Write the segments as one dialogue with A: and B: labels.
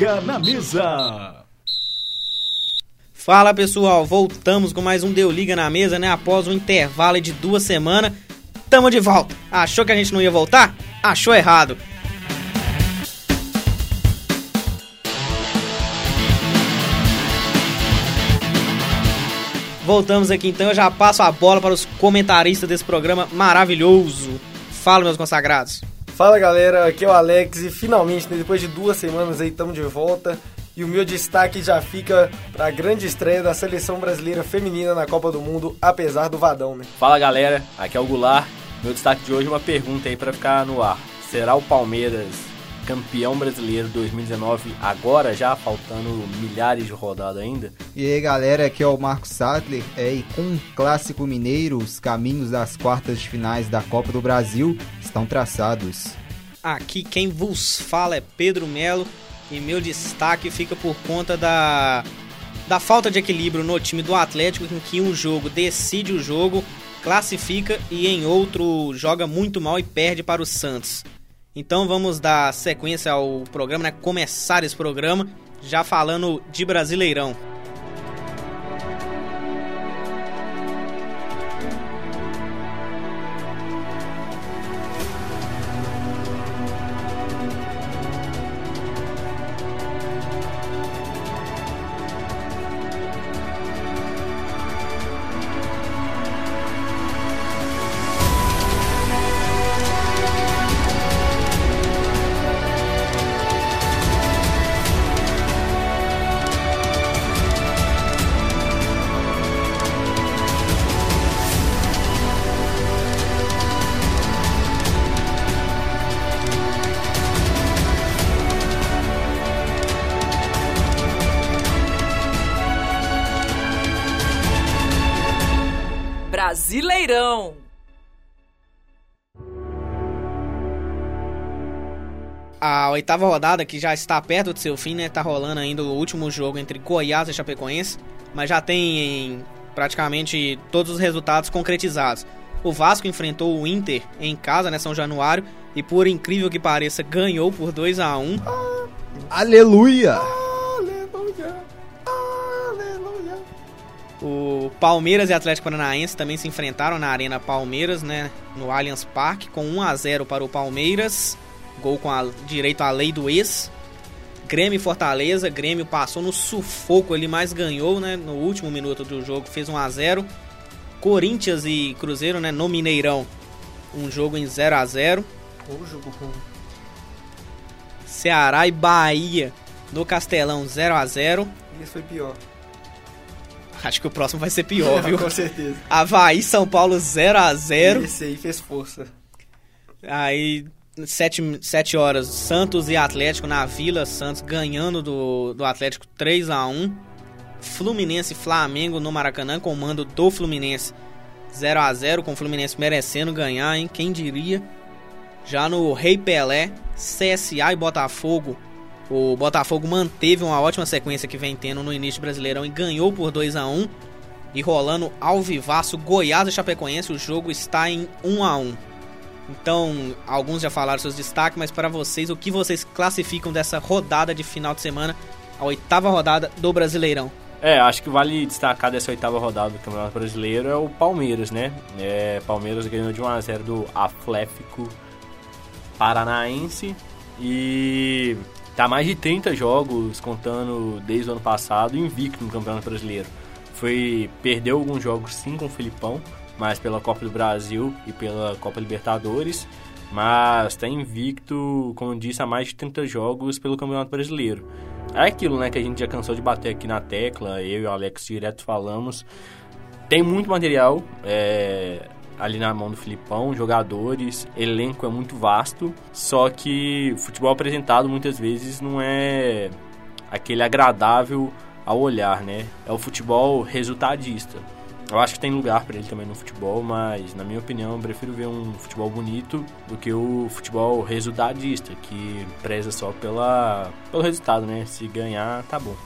A: Liga na Mesa.
B: Fala pessoal, voltamos com mais um Deu Liga na Mesa, né? Após um intervalo de duas semanas, tamo de volta. Achou que a gente não ia voltar? Achou errado. Voltamos aqui então, eu já passo a bola para os comentaristas desse programa maravilhoso. Fala, meus consagrados.
C: Fala galera, aqui é o Alex e finalmente, né, depois de duas semanas aí, estamos de volta. E o meu destaque já fica para a grande estreia da seleção brasileira feminina na Copa do Mundo, apesar do Vadão, né?
D: Fala galera, aqui é o Goulart. Meu destaque de hoje é uma pergunta aí para ficar no ar. Será o Palmeiras campeão brasileiro 2019 agora já, faltando milhares de rodadas ainda?
E: E aí galera, aqui é o Marcos Sattler. É, e com o clássico mineiro, os caminhos das quartas de finais da Copa do Brasil estão traçados.
B: Aqui quem vos fala é Pedro Melo e meu destaque fica por conta da, da falta de equilíbrio no time do Atlético, em que um jogo decide o jogo, classifica e em outro joga muito mal e perde para o Santos. Então vamos dar sequência ao programa, né? Começar esse programa já falando de Brasileirão. Oitava rodada, que já está perto do seu fim, né? Tá rolando ainda o último jogo entre Goiás e Chapecoense, mas já tem praticamente todos os resultados concretizados. O Vasco enfrentou o Inter em casa, né, São Januário, e por incrível que pareça, ganhou por 2 a 1
E: Aleluia!
B: O Palmeiras e Atlético Paranaense também se enfrentaram na Arena Palmeiras, né, no Allianz Parque, com 1 a 0 para o Palmeiras, gol com a, direito à lei do ex. Grêmio e Fortaleza, Grêmio passou no sufoco ali, mas ganhou, né, no último minuto do jogo, fez 1 a 0. Corinthians e Cruzeiro, né, no Mineirão, um jogo em 0 a 0.
C: O jogo ruim.
B: Ceará e Bahia no Castelão 0 a 0.
C: Esse foi pior.
B: Acho que o próximo vai ser pior, viu?
C: Com certeza.
B: Havaí São Paulo 0 a 0.
C: Esse aí fez força.
B: Aí, 7, sete horas, Santos e Atlético na Vila, Santos ganhando do, do Atlético 3 a 1 Fluminense e Flamengo no Maracanã, com o mando do Fluminense 0 a 0 com o Fluminense merecendo ganhar, hein? Quem diria? Já no Rei Pelé, CSA e Botafogo. O Botafogo manteve uma ótima sequência que vem tendo no início Brasileirão e ganhou por 2 a 1 E rolando Alvivaço, Goiás e Chapecoense, o jogo está em 1 a 1 Então, alguns já falaram seus destaques, mas para vocês, o que vocês classificam dessa rodada de final de semana, a oitava rodada do Brasileirão?
D: É, acho que vale destacar dessa oitava rodada do Campeonato Brasileiro é o Palmeiras, né? É, Palmeiras ganhou de 1 a 0 do Atlético Paranaense e tá mais de 30 jogos contando desde o ano passado invicto no Campeonato Brasileiro. Foi perdeu alguns jogos sim com o Filipão, mas pela Copa do Brasil e pela Copa Libertadores, mas tá invicto, como disse, há mais de 30 jogos pelo Campeonato Brasileiro. É aquilo, né, que a gente já cansou de bater aqui na tecla, eu e o Alex direto falamos. Tem muito material, é, ali na mão do Filipão, jogadores, elenco é muito vasto, só que futebol apresentado muitas vezes não é aquele agradável ao olhar, né? É o futebol resultadista. Eu acho que tem lugar para ele também no futebol, mas na minha opinião eu prefiro ver um futebol bonito do que o futebol resultadista, que preza só pela, pelo resultado, né? Se ganhar, tá bom.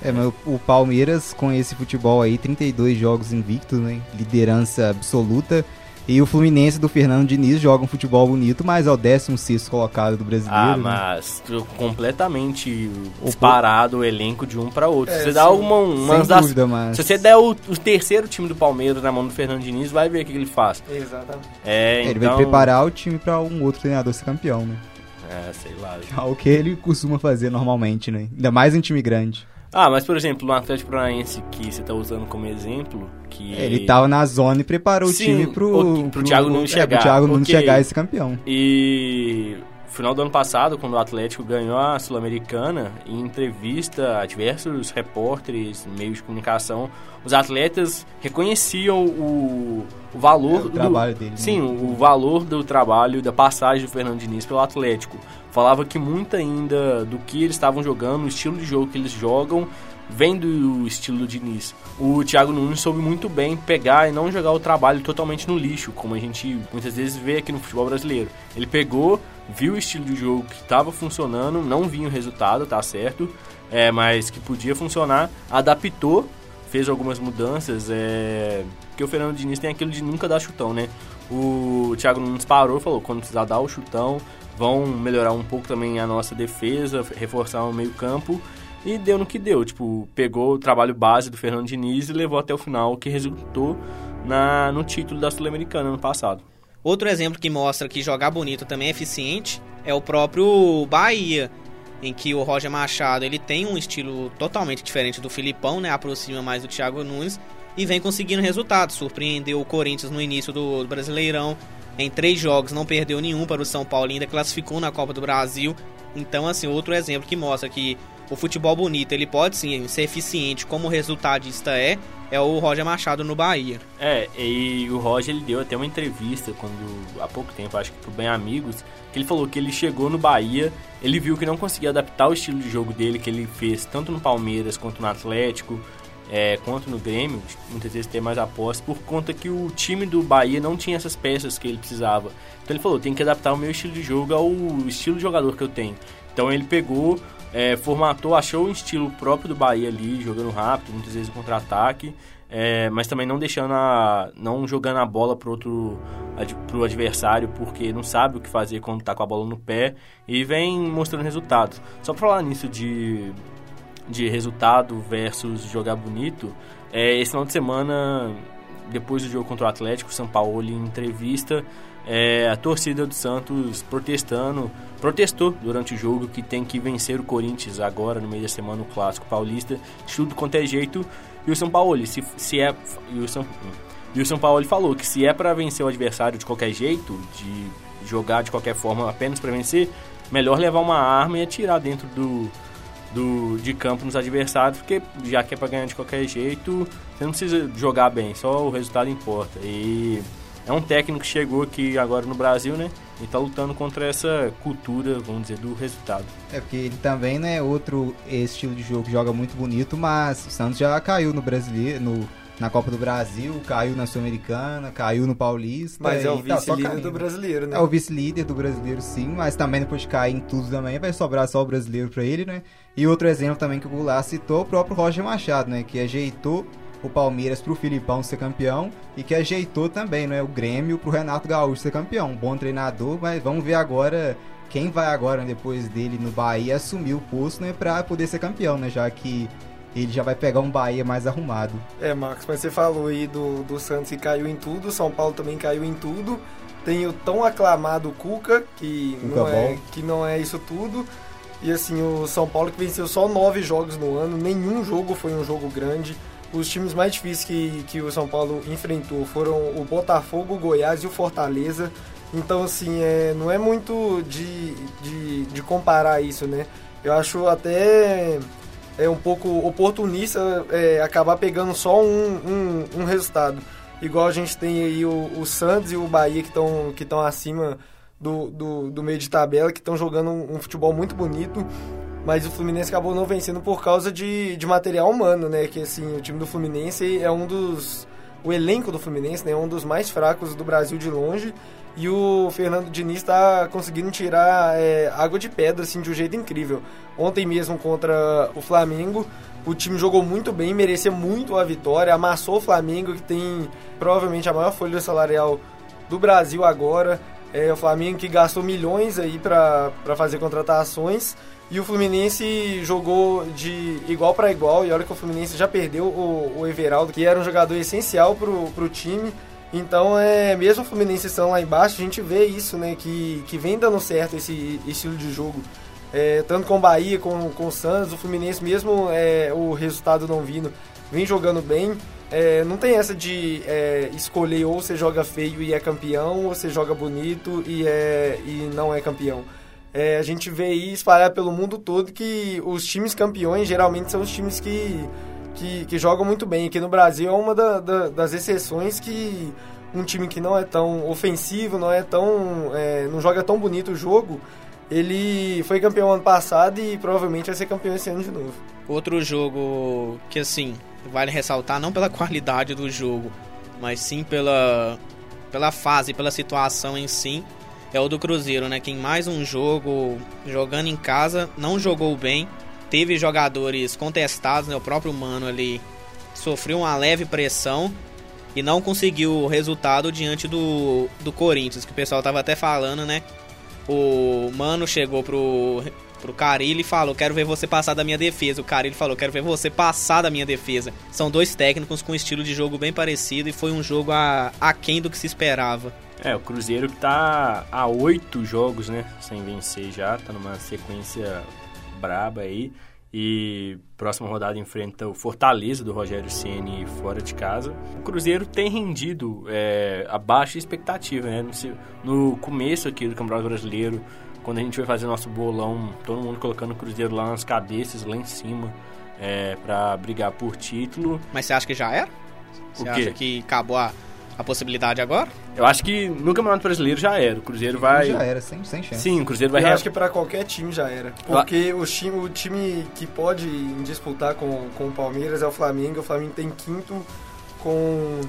E: É, mas o Palmeiras com esse futebol aí, 32 jogos invictos, né? Liderança absoluta. E o Fluminense do Fernando Diniz joga um futebol bonito, mas é o 16 colocado do brasileiro.
D: Ah,
E: né?
D: mas completamente disparado o elenco de um para outro.
C: É,
D: você dá
C: sim.
D: alguma umas
E: Sem
D: das-
E: dúvida, mas...
D: Se você der o, o terceiro time do Palmeiras na mão do Fernando Diniz, vai ver o que, ele faz.
C: Exatamente.
D: É,
E: Ele
D: então,
E: vai preparar o time pra um outro treinador ser campeão, né?
D: É, sei lá.
E: O que ele costuma fazer normalmente, né? Ainda mais em time grande.
D: Ah, mas por exemplo, no Atlético Paranaense que você tá usando como exemplo, que
E: Ele tava na zona e preparou
D: Sim,
E: o time pro,
D: o- pro Thiago Nunes
E: é,
D: chegar,
E: pro Thiago Nunes
D: ok.
E: chegar e ser campeão.
D: E final do ano passado, quando o Atlético ganhou a Sul-Americana, em entrevista a diversos repórteres, meios de comunicação, os atletas reconheciam o, o valor
E: É, o
D: do
E: trabalho dele, né?
D: Sim, o valor do trabalho da passagem do Fernando Diniz pelo Atlético. Falava que muito ainda do que eles estavam jogando, o estilo de jogo que eles jogam, vem do estilo do Diniz. O Thiago Nunes soube muito bem pegar e não jogar o trabalho totalmente no lixo, como a gente muitas vezes vê aqui no futebol brasileiro. Ele pegou, viu o estilo de jogo que estava funcionando, não vinha o resultado, tá certo, é, mas que podia funcionar, adaptou, fez algumas mudanças, é, porque o Fernando Diniz tem aquilo de nunca dar chutão, né? O Thiago Nunes parou falou, quando precisar dar o chutão, vão melhorar um pouco também a nossa defesa, reforçar o meio campo, e deu no que deu, tipo, pegou o trabalho base do Fernando Diniz e levou até o final, o que resultou na, no título da Sul-Americana ano passado.
B: Outro exemplo que mostra que jogar bonito também é eficiente é o próprio Bahia, em que o Roger Machado ele tem um estilo totalmente diferente do Filipão, né? Aproxima mais do Thiago Nunes e vem conseguindo resultados. Surpreendeu o Corinthians no início do Brasileirão. Em três jogos não perdeu nenhum para o São Paulo ainda classificou na Copa do Brasil. Então, assim, outro exemplo que mostra que o futebol bonito ele pode sim ser eficiente como resultadista é, é o Roger Machado no Bahia.
D: É, e o Roger ele deu até uma entrevista quando há pouco tempo, acho que pro Bem Amigos, que ele falou que ele chegou no Bahia, ele viu que não conseguia adaptar o estilo de jogo dele que ele fez tanto no Palmeiras quanto no Atlético, é, quanto no Grêmio, muitas vezes ter mais aposta, por conta que o time do Bahia não tinha essas peças que ele precisava. Então ele falou, tem que adaptar o meu estilo de jogo ao estilo de jogador que eu tenho. Então ele pegou, é, formatou, achou um estilo próprio do Bahia ali, jogando rápido, muitas vezes contra-ataque, é, mas também não deixando a, não jogando a bola pro outro ad- pro adversário porque não sabe o que fazer quando tá com a bola no pé e vem mostrando resultados. Só pra falar nisso de de resultado versus jogar bonito, é, esse final de semana, depois do jogo contra o Atlético, o São Paulo, em entrevista, é, a torcida do Santos protestando, protestou durante o jogo que tem que vencer o Corinthians agora, no meio da semana, no Clássico Paulista, de tudo quanto é jeito, e o São Paulo, se, se é... E o São, e o São Paulo falou que se é para vencer o adversário de qualquer jeito, de jogar de qualquer forma apenas para vencer, melhor levar uma arma e atirar dentro do, do, de campo nos adversários, porque já que é pra ganhar de qualquer jeito, você não precisa jogar bem, só o resultado importa. E é um técnico que chegou aqui agora no Brasil, né? E tá lutando contra essa cultura, vamos dizer, do resultado.
E: É porque ele também, né, outro estilo de jogo que joga muito bonito, mas o Santos já caiu no brasileiro, no, na Copa do Brasil, caiu na Sul-Americana, caiu no Paulista.
C: Mas é o
E: tá só
C: vice-líder
E: caindo.
C: do brasileiro, né?
E: É o vice-líder do brasileiro, sim, mas também depois de cair em tudo também, vai sobrar só o brasileiro pra ele, né? E outro exemplo também que o Goulart citou, o próprio Roger Machado, né? Que ajeitou o Palmeiras pro Filipão ser campeão e que ajeitou também, né? O Grêmio pro Renato Gaúcho ser campeão. Um bom treinador, mas vamos ver agora quem vai agora, né, depois dele no Bahia, assumir o posto, né? Pra poder ser campeão, né? Já que ele já vai pegar um Bahia mais arrumado.
C: É, Marcos, mas você falou aí do, do Santos que caiu em tudo, São Paulo também caiu em tudo. Tem o tão aclamado Cuca, que,
E: Cuca
C: não, é,
E: bom.
C: que não é isso tudo. E assim, o São Paulo que venceu só nove jogos no ano, nenhum jogo foi um jogo grande. Os times mais difíceis que, que o São Paulo enfrentou foram o Botafogo, o Goiás e o Fortaleza. Então, assim, é, não é muito de, de, de comparar isso, né? Eu acho até é um pouco oportunista é, acabar pegando só um, um, um resultado. Igual a gente tem aí o, o Santos e o Bahia que estão que acima do, do, do meio de tabela, que estão jogando um, um futebol muito bonito. Mas o Fluminense acabou não vencendo por causa de, de material humano, né? Que assim, o time do Fluminense é um dos. O elenco do Fluminense né, é um dos mais fracos do Brasil de longe. E o Fernando Diniz está conseguindo tirar é, água de pedra assim, de um jeito incrível. Ontem mesmo contra o Flamengo, o time jogou muito bem, merecia muito a vitória, amassou o Flamengo, que tem provavelmente a maior folha salarial do Brasil agora. É, o Flamengo que gastou milhões aí para fazer contratações e o Fluminense jogou de igual para igual. E olha que o Fluminense já perdeu o, o Everaldo, que era um jogador essencial pro, pro time. Então, é, mesmo o Fluminense estando lá embaixo, a gente vê isso, né? Que, que vem dando certo esse estilo de jogo. É, tanto com o Bahia, com, com o Santos, o Fluminense, mesmo é, o resultado não vindo, vem jogando bem. É, não tem essa de é, escolher ou você joga feio e é campeão, ou você joga bonito e, é, e não é campeão. É, a gente vê aí espalhado pelo mundo todo que os times campeões geralmente são os times que, que, que jogam muito bem. Aqui no Brasil é uma da, da, das exceções que um time que não é tão ofensivo, não é tão. É, não joga tão bonito o jogo, ele foi campeão ano passado e provavelmente vai ser campeão esse ano de novo.
B: Outro jogo que assim, vale ressaltar não pela qualidade do jogo, mas sim pela, pela fase, pela situação em si é o do Cruzeiro, né? Que em mais um jogo, jogando em casa, não jogou bem. Teve jogadores contestados, né? O próprio Mano ali sofreu uma leve pressão e não conseguiu o resultado diante do, do Corinthians, que o pessoal tava até falando, né? O Mano chegou pro, pro Carilli e falou: Quero ver você passar da minha defesa. O Carilli falou: Quero ver você passar da minha defesa. São dois técnicos com um estilo de jogo bem parecido e foi um jogo a, aquém do que se esperava.
D: É, o Cruzeiro que tá a oito jogos, né? Sem vencer já, tá numa sequência braba aí. E próxima rodada enfrenta o Fortaleza do Rogério Ceni fora de casa. O Cruzeiro tem rendido é, abaixo expectativa, né? No começo aqui do Campeonato Brasileiro, quando a gente vai fazer nosso bolão, todo mundo colocando o Cruzeiro lá nas cabeças, lá em cima, é, para brigar por título.
B: Mas você acha que já era? Você acha que acabou a a possibilidade agora?
D: Eu acho que no Campeonato Brasileiro já era. O Cruzeiro vai.
E: Já era, sem, sem chance.
D: Sim, o Cruzeiro vai.
C: Eu acho que para qualquer time já era. Porque o time, o time que pode disputar com, com o Palmeiras é o Flamengo. O Flamengo tem quinto com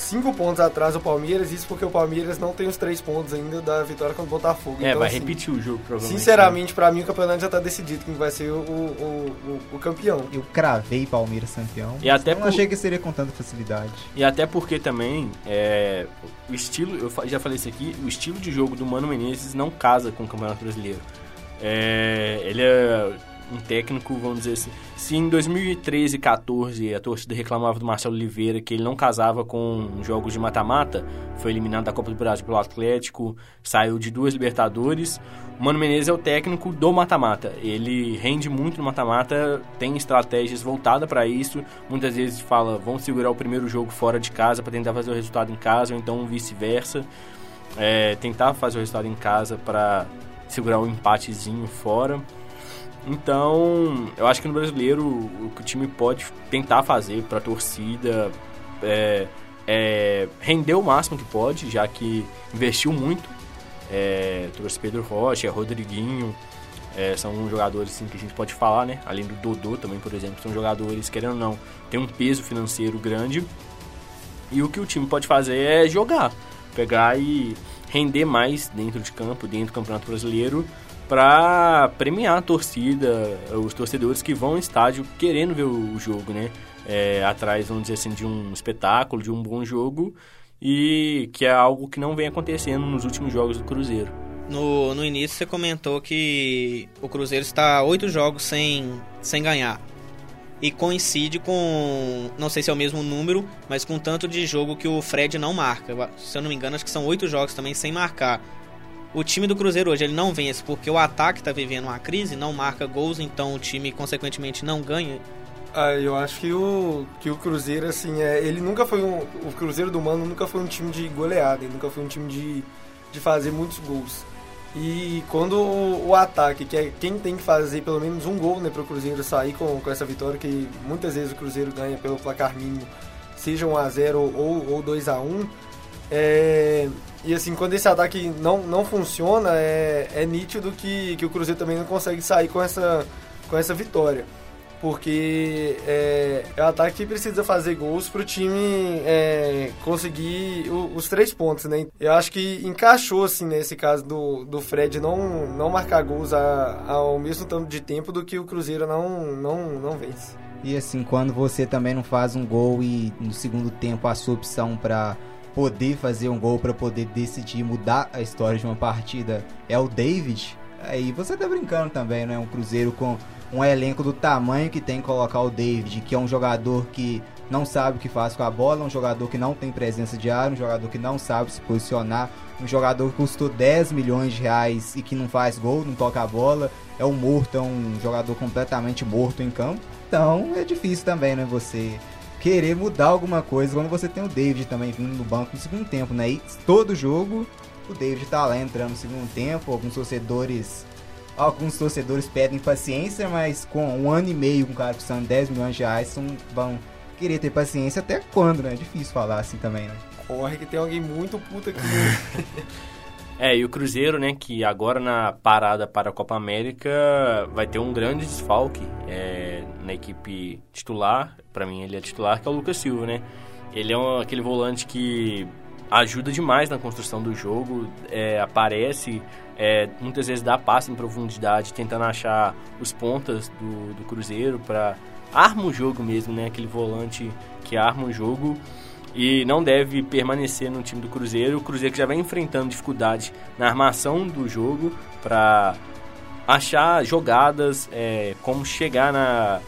C: cinco pontos atrás do Palmeiras, isso porque o Palmeiras não tem os três pontos ainda da vitória contra o Botafogo.
D: É, então, vai assim, repetir o jogo, provavelmente.
C: Sinceramente, para mim o campeonato já tá decidido quem vai ser o, o, o, o campeão.
E: Eu cravei Palmeiras campeão.
D: E até
E: não por... achei que seria com tanta facilidade.
D: E até porque também é, o estilo, eu já falei isso aqui, o estilo de jogo do Mano Menezes não casa com o Campeonato Brasileiro. É, ele é um técnico, vamos dizer assim. Se em 2013 e 14 a torcida reclamava do Marcelo Oliveira que ele não casava com jogos de mata-mata, foi eliminado da Copa do Brasil pelo Atlético, saiu de duas Libertadores. O Mano Menezes é o técnico do mata-mata. Ele rende muito no mata-mata, tem estratégias voltadas para isso. Muitas vezes fala, vamos segurar o primeiro jogo fora de casa para tentar fazer o resultado em casa, ou então vice-versa. É, tentar fazer o resultado em casa para segurar um empatezinho fora. Então, eu acho que no brasileiro o que o time pode tentar fazer para a torcida é, é, render o máximo que pode, já que investiu muito. É, trouxe Pedro Rocha, Rodriguinho, é, são jogadores assim, que a gente pode falar, né? Além do Dodô também, por exemplo, são jogadores, querendo ou não, tem um peso financeiro grande. E o que o time pode fazer é jogar, pegar e render mais dentro de campo, dentro do Campeonato Brasileiro, para premiar a torcida, os torcedores que vão ao estádio querendo ver o jogo, né? É, atrás, vamos dizer assim, de um espetáculo, de um bom jogo e que é algo que não vem acontecendo nos últimos jogos do Cruzeiro.
B: No, no início você comentou que o Cruzeiro está oito jogos sem, sem ganhar. E coincide com, não sei se é o mesmo número, mas com tanto de jogo que o Fred não marca. Se eu não me engano, acho que são oito jogos também sem marcar o time do Cruzeiro hoje ele não vence porque o ataque está vivendo uma crise, não marca gols, então o time consequentemente não ganha.
C: Ah, eu acho que o, que o Cruzeiro, assim, é, ele nunca foi um. O Cruzeiro do Mano nunca foi um time de goleada, ele nunca foi um time de, de fazer muitos gols. E quando o, o, ataque, que é quem tem que fazer pelo menos um gol né, para o Cruzeiro sair com, com essa vitória, que muitas vezes o Cruzeiro ganha pelo placar mínimo, seja 1x0 ou, ou 2x1, é, e assim, quando esse ataque não, não funciona, é, é nítido que, que o Cruzeiro também não consegue sair com essa, com essa vitória. Porque é, é um ataque que precisa fazer gols para o time é, conseguir o, os três pontos, né? Eu acho que encaixou, assim, nesse caso do, do Fred não, não marcar gols a, ao mesmo tanto de tempo do que o Cruzeiro não, não, não vence.
E: E assim, quando você também não faz um gol e no segundo tempo a sua opção para poder fazer um gol para poder decidir mudar a história de uma partida é o David, aí você tá brincando também, né? Um Cruzeiro com um elenco do tamanho que tem colocar o David, que é um jogador que não sabe o que faz com a bola, um jogador que não tem presença de ar, um jogador que não sabe se posicionar, um jogador que custou 10 milhões de reais e que não faz gol, não toca a bola, é um morto, é um jogador completamente morto em campo. Então é difícil também, né, você querer mudar alguma coisa quando você tem o David também vindo no banco no segundo tempo, né? E todo jogo o David tá lá entrando no segundo tempo, alguns torcedores alguns torcedores pedem paciência, mas com um ano e meio com um cara custando 10 milhões de reais, são, vão querer ter paciência até quando, né? É difícil falar assim também, né?
C: Corre que tem alguém muito puta aqui.
D: é, e o Cruzeiro, né, que agora na parada para a Copa América vai ter um grande desfalque é, na equipe titular, para mim ele é titular, que é o Lucas Silva, né? Ele é um, aquele volante que ajuda demais na construção do jogo, é, aparece, é, muitas vezes dá passe em profundidade, tentando achar os pontas do, do Cruzeiro para arma o jogo mesmo, né? Aquele volante que arma o jogo e não deve permanecer no time do Cruzeiro. O Cruzeiro que já vem enfrentando dificuldade na armação do jogo para achar jogadas, é, como chegar na,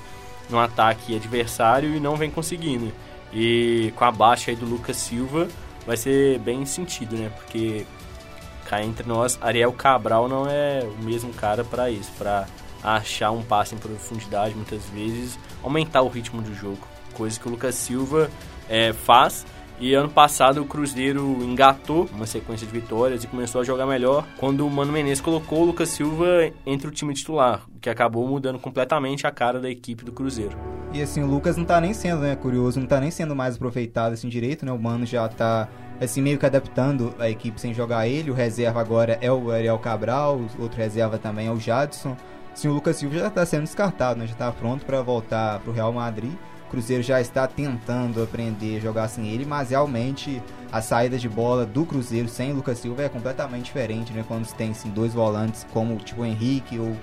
D: no ataque adversário e não vem conseguindo. E com a baixa aí do Lucas Silva vai ser bem sentido, né? Porque cá entre nós, Ariel Cabral não é o mesmo cara para isso, para achar um passe em profundidade muitas vezes, aumentar o ritmo do jogo, coisa que o Lucas Silva é, faz. E ano passado o Cruzeiro engatou uma sequência de vitórias e começou a jogar melhor quando o Mano Menezes colocou o Lucas Silva entre o time titular, que acabou mudando completamente a cara da equipe do Cruzeiro.
E: E assim, o Lucas não tá nem sendo, né, curioso, não tá nem sendo mais aproveitado assim direito, né? O Mano já tá assim meio que adaptando a equipe sem jogar ele. O reserva agora é o Ariel Cabral, o outro reserva também é o Jadson. Sim, o Lucas Silva já está sendo descartado, né? já está pronto para voltar para o Real Madrid. O Cruzeiro já está tentando aprender a jogar sem ele, mas realmente a saída de bola do Cruzeiro sem Lucas Silva é completamente diferente, né? Quando tem assim, dois volantes como tipo o Henrique ou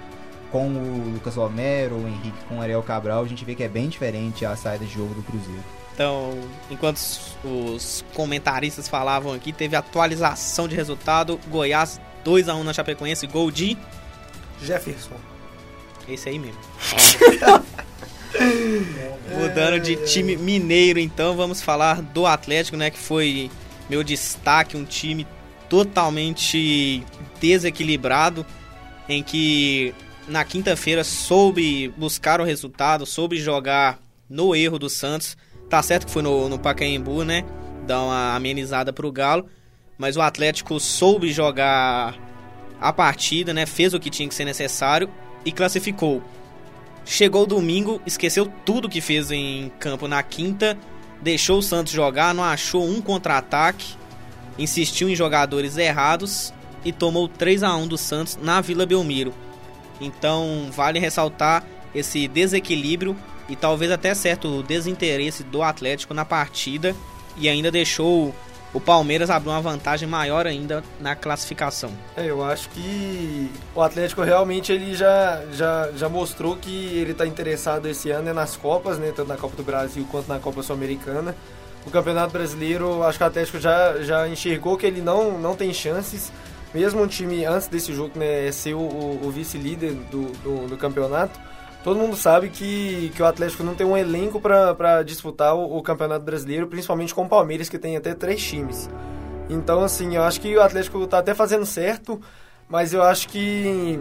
E: com o Lucas Romero ou o Henrique com o Ariel Cabral, a gente vê que é bem diferente a saída de jogo do Cruzeiro.
B: Então, enquanto os comentaristas falavam aqui, teve atualização de resultado. Goiás 2 a 1 na Chapecoense, gol de
C: Jefferson.
B: Esse aí mesmo. Mudando de time mineiro, então, vamos falar do Atlético, né? Que foi meu destaque, um time totalmente desequilibrado, em que na quinta-feira soube buscar o resultado, soube jogar no erro do Santos. Tá certo que foi no, no Pacaembu, né? Dar uma amenizada pro Galo. Mas o Atlético soube jogar a partida, né? Fez o que tinha que ser necessário e classificou. Chegou domingo, esqueceu tudo que fez em campo na quinta, deixou o Santos jogar, não achou um contra-ataque, insistiu em jogadores errados e tomou 3 a 1 do Santos na Vila Belmiro. Então, vale ressaltar esse desequilíbrio e talvez até certo desinteresse do Atlético na partida e ainda deixou o Palmeiras abriu uma vantagem maior ainda na classificação.
C: É, eu acho que o Atlético realmente ele já, já, já mostrou que ele está interessado esse ano é nas Copas, né, tanto na Copa do Brasil quanto na Copa Sul-Americana. O Campeonato Brasileiro, acho que o Atlético já, já enxergou que ele não, não tem chances, mesmo o time antes desse jogo né, ser o, o vice-líder do, do, do campeonato todo mundo sabe que, que o Atlético não tem um elenco para disputar o, o, Campeonato Brasileiro, principalmente com o Palmeiras, que tem até três times. Então, assim, eu acho que o Atlético está até fazendo certo, mas eu acho que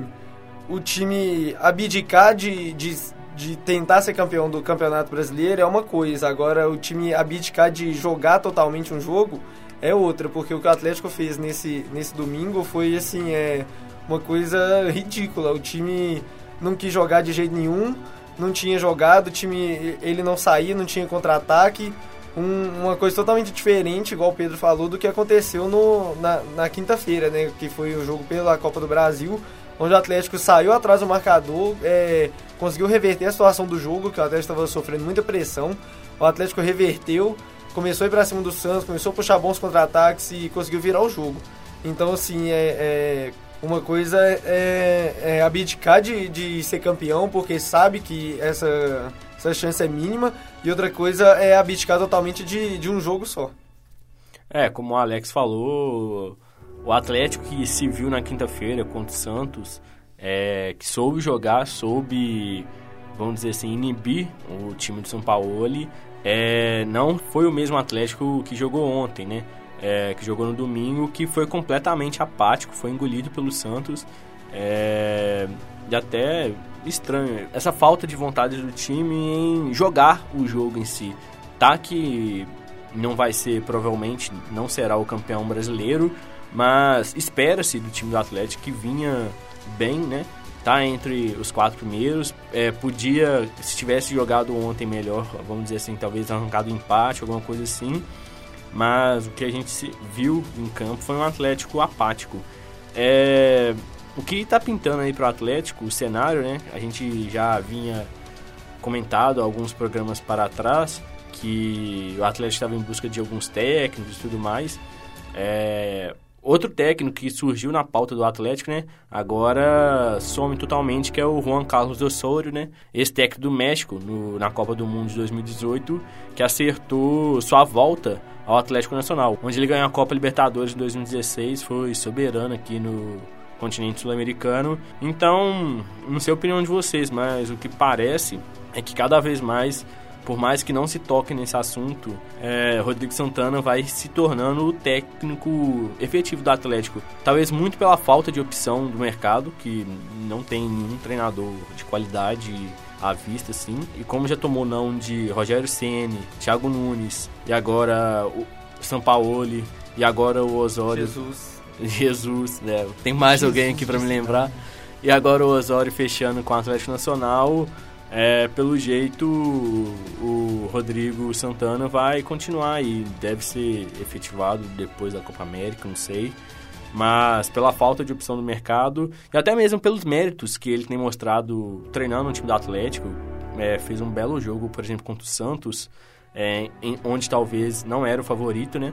C: o time abdicar de, de, de tentar ser campeão do Campeonato Brasileiro é uma coisa, agora o time abdicar de jogar totalmente um jogo é outra, porque o que o Atlético fez nesse, nesse domingo foi, assim, é uma coisa ridícula. O time não quis jogar de jeito nenhum, não tinha jogado, o time ele não saía, não tinha contra-ataque. Um, uma coisa totalmente diferente, igual o Pedro falou, do que aconteceu no, na, na quinta-feira, né? Que foi o jogo pela Copa do Brasil, onde o Atlético saiu atrás do marcador, é, conseguiu reverter a situação do jogo, que o Atlético estava sofrendo muita pressão. O Atlético reverteu, começou a ir para cima do Santos, começou a puxar bons contra-ataques e conseguiu virar o jogo. Então, assim, é, é uma coisa é, é abdicar de, de ser campeão porque sabe que essa, essa chance é mínima, e outra coisa é abdicar totalmente de, de um jogo só.
D: É, como o Alex falou, o Atlético que se viu na quinta-feira contra o Santos, é, que soube jogar, soube, vamos dizer assim, inibir o time do São Paulo, é, não foi o mesmo Atlético que jogou ontem, né? É, que jogou no domingo, que foi completamente apático, foi engolido pelo Santos. É, e até estranho essa falta de vontade do time em jogar o jogo em si. Tá que não vai ser, provavelmente, não será o campeão brasileiro, mas espera-se do time do Atlético que vinha bem, né? Tá entre os quatro primeiros. É, podia, se tivesse jogado ontem melhor, vamos dizer assim, talvez arrancado um empate, alguma coisa assim. Mas o que a gente viu em campo foi um Atlético apático. É, o que está pintando aí para o Atlético, o cenário, né? A gente já vinha comentado alguns programas para trás que o Atlético estava em busca de alguns técnicos e tudo mais. É, outro técnico que surgiu na pauta do Atlético, né? Agora some totalmente, que é o Juan Carlos Osorio, né? Esse técnico do México no, na Copa do Mundo de 2018, que acertou sua volta ao Atlético Nacional, onde ele ganhou a Copa Libertadores em 2016, foi soberano aqui no continente sul-americano. Então, não sei a opinião de vocês, mas o que parece é que cada vez mais por mais que não se toque nesse assunto, é, Rodrigo Santana vai se tornando o técnico efetivo do Atlético. Talvez muito pela falta de opção do mercado, que não tem nenhum treinador de qualidade à vista, assim. E como já tomou não de Rogério Ceni, Thiago Nunes, e agora o Sampaoli, e agora o Osório.
C: Jesus.
D: Jesus, né? Tem mais Jesus, alguém aqui para me lembrar. E agora o Osório fechando com o Atlético Nacional. É, pelo jeito, o Rodrigo Santana vai continuar e deve ser efetivado depois da Copa América, não sei. Mas pela falta de opção no mercado e até mesmo pelos méritos que ele tem mostrado treinando no time do Atlético, é, fez um belo jogo, por exemplo, contra o Santos, é, em, onde talvez não era o favorito, né?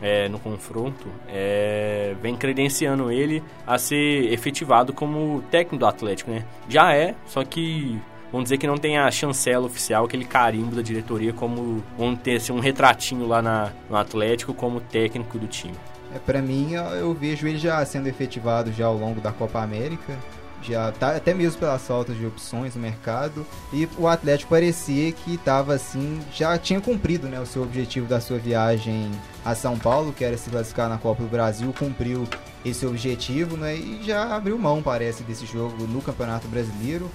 D: É, no confronto, é, vem credenciando ele a ser efetivado como técnico do Atlético, né? Já é, só que vamos dizer que não tem a chancela oficial, aquele carimbo da diretoria, como ter assim, um retratinho lá na, no Atlético como técnico do time.
E: É, para mim, eu vejo ele já sendo efetivado já ao longo da Copa América. Já tá até mesmo pelas faltas de opções no mercado. E o Atlético parecia que estava assim já tinha cumprido né o seu objetivo da sua viagem a São Paulo que era se classificar na Copa do Brasil cumpriu esse objetivo né e já abriu mão parece desse jogo no Campeonato Brasileiro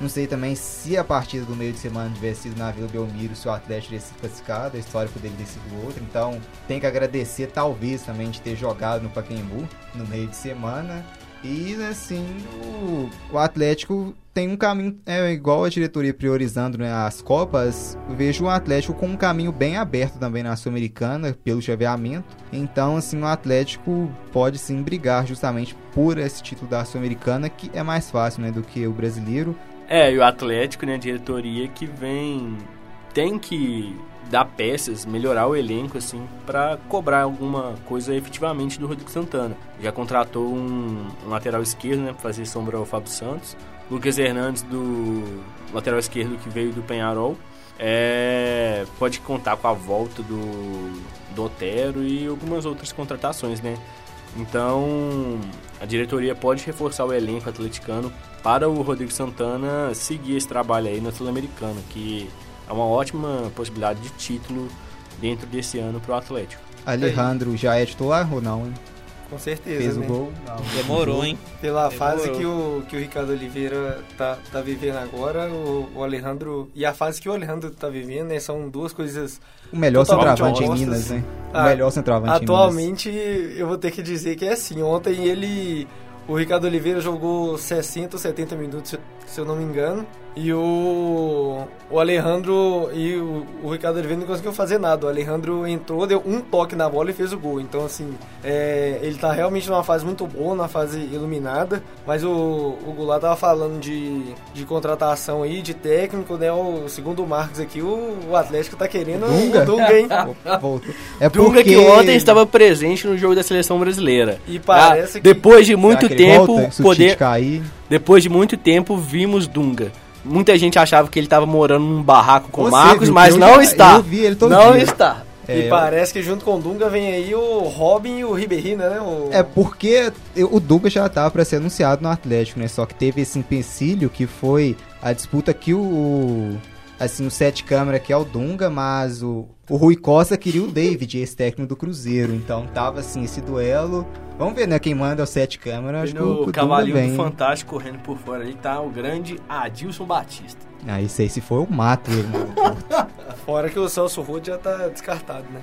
E: não sei também se a partida do meio de semana tivesse sido na Vila Belmiro, se o Atlético tivesse sido classificado, a história poderia ter sido outra. Então, tem que agradecer, talvez, também de ter jogado no Pacaembu no meio de semana. E, assim, o, o Atlético tem um caminho, é igual a diretoria priorizando né, as Copas, vejo o Atlético com um caminho bem aberto também na Sul-Americana, pelo chaveamento. Então, assim, o Atlético pode sim brigar justamente por esse título da Sul-Americana, que é mais fácil né, do que o brasileiro.
D: É, e o Atlético, né, a diretoria que vem tem que dar peças, melhorar o elenco assim para cobrar alguma coisa efetivamente do Rodrigo Santana. Já contratou um, um lateral esquerdo, né, para fazer sombra ao Fábio Santos. Lucas Hernandes do lateral esquerdo que veio do Penharol. É, pode contar com a volta do, do Otero e algumas outras contratações, né? Então, a diretoria pode reforçar o elenco atleticano para o Rodrigo Santana seguir esse trabalho aí na Sul-Americana, que é uma ótima possibilidade de título dentro desse ano para o Atlético.
E: Alejandro já é titular ou não? Hein?
C: Com certeza.
E: Fez
C: né?
E: o gol.
B: Não, Demorou, hein?
C: Pela
B: Demorou.
C: fase que o, que o Ricardo Oliveira tá, tá vivendo agora, o, o Alejandro. E a fase que o Alejandro tá vivendo, né? São duas coisas.
E: O melhor centroavante em. Minas, né? O
C: Ah,
E: melhor centroavante
C: Atualmente, eu vou ter que dizer que é assim. Ontem ele. O Ricardo Oliveira jogou 60 ou 70 minutos, se eu não me engano. E o, o Alejandro e o, o Ricardo Oliveira não conseguiu fazer nada. O Alejandro entrou, deu um toque na bola e fez o gol. Então, assim, é, ele tá realmente numa fase muito boa, numa fase iluminada. Mas o, o Goulart tava falando de, de contratação aí, de técnico, né? O, segundo o Marcos aqui, o, o Atlético tá querendo
E: Dunga?
C: o Dunga, hein?
E: É
D: Dunga
E: porque...
D: que ontem estava presente no jogo da seleção brasileira.
C: E parece
D: Ah,
C: que-
D: depois de muito tempo
E: volta?
D: Poder
E: cair...
D: depois de muito tempo vimos Dunga. Muita gente achava que ele estava morando num barraco com o
E: Você
D: Marcos,
E: viu,
D: mas
E: eu
D: não
E: já-
D: está.
E: eu vi ele todo
D: não
E: dia.
D: está.
C: E
E: É,
C: parece que junto com o Dunga vem aí o Robin e o Ribéry, né? O...
E: É porque o Dunga já estava para ser anunciado no Atlético, né? Só que teve esse empecilho que foi a disputa que o assim o sete câmera que é o Dunga, mas o, o Rui Costa queria o David, esse técnico do Cruzeiro. Então tava assim esse duelo. Vamos ver, né? Quem manda é o sete câmera. Acho
D: E
E: que o, Dunga
D: cavalinho do Fantástico correndo por fora ali tá o grande Adilson Batista.
E: Ah, isso aí se for o mato ele. né?
C: Fora que o Celso Ruth já tá descartado, né?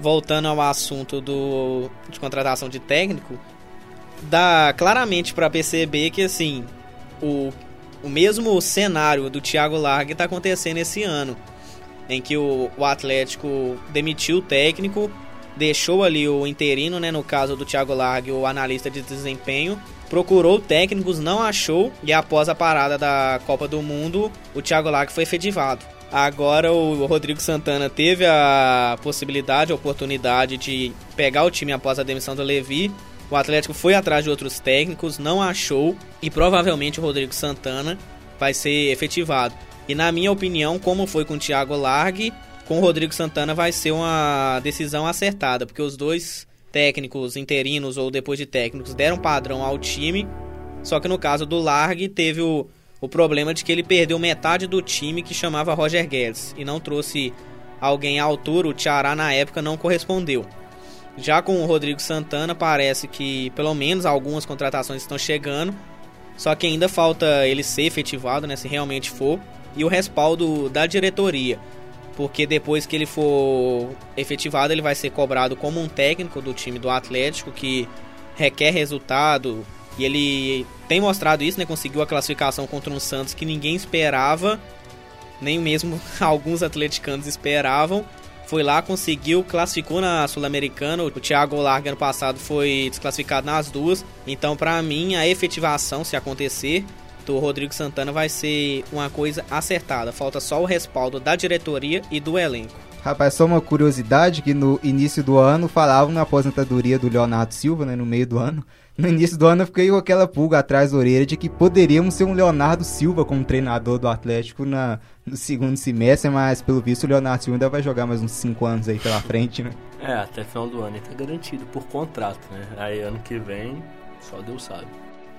B: voltando ao assunto do de contratação de técnico, dá claramente para perceber que assim, o, o mesmo cenário do Thiago Largue está acontecendo esse ano, em que o, o Atlético demitiu o técnico, deixou ali o interino, né, no caso do Thiago Largue, o analista de desempenho, procurou técnicos, não achou e após a parada da Copa do Mundo, o Thiago Largue foi efetivado. Agora o Rodrigo Santana teve a possibilidade, a oportunidade de pegar o time após a demissão do Levi. O Atlético foi atrás de outros técnicos, não achou e provavelmente o Rodrigo Santana vai ser efetivado. E na minha opinião, como foi com o Thiago Largue, com o Rodrigo Santana vai ser uma decisão acertada, porque os dois técnicos interinos ou depois de técnicos deram padrão ao time. Só que no caso do Largue teve o, o problema de que ele perdeu metade do time que chamava Roger Guedes e não trouxe alguém à altura. O Tiará na época não correspondeu. Já com o Rodrigo Santana parece que pelo menos algumas contratações estão chegando, só que ainda falta ele ser efetivado, né, se realmente for, e o respaldo da diretoria porque depois que ele for efetivado, ele vai ser cobrado como um técnico do time do Atlético que requer resultado. E ele tem mostrado isso, né? Conseguiu a classificação contra um Santos que ninguém esperava, nem mesmo alguns atleticanos esperavam. Foi lá, conseguiu, classificou na Sul-Americana. O Thiago Larga ano passado foi desclassificado nas duas. Então, para mim, a efetivação, se acontecer, do Rodrigo Santana vai ser uma coisa acertada. Falta só o respaldo da diretoria e do elenco.
E: Rapaz, só uma curiosidade que no início do ano falavam na aposentadoria do Leonardo Silva, né, no meio do ano. No início do ano eu fiquei com aquela pulga atrás da orelha de que poderíamos ser um Leonardo Silva como treinador do Atlético na, no segundo semestre, mas pelo visto o Leonardo Silva ainda vai jogar mais uns 5 anos aí pela frente, né?
D: É, até final do ano ele tá garantido por contrato, né? Aí ano que vem, só Deus sabe.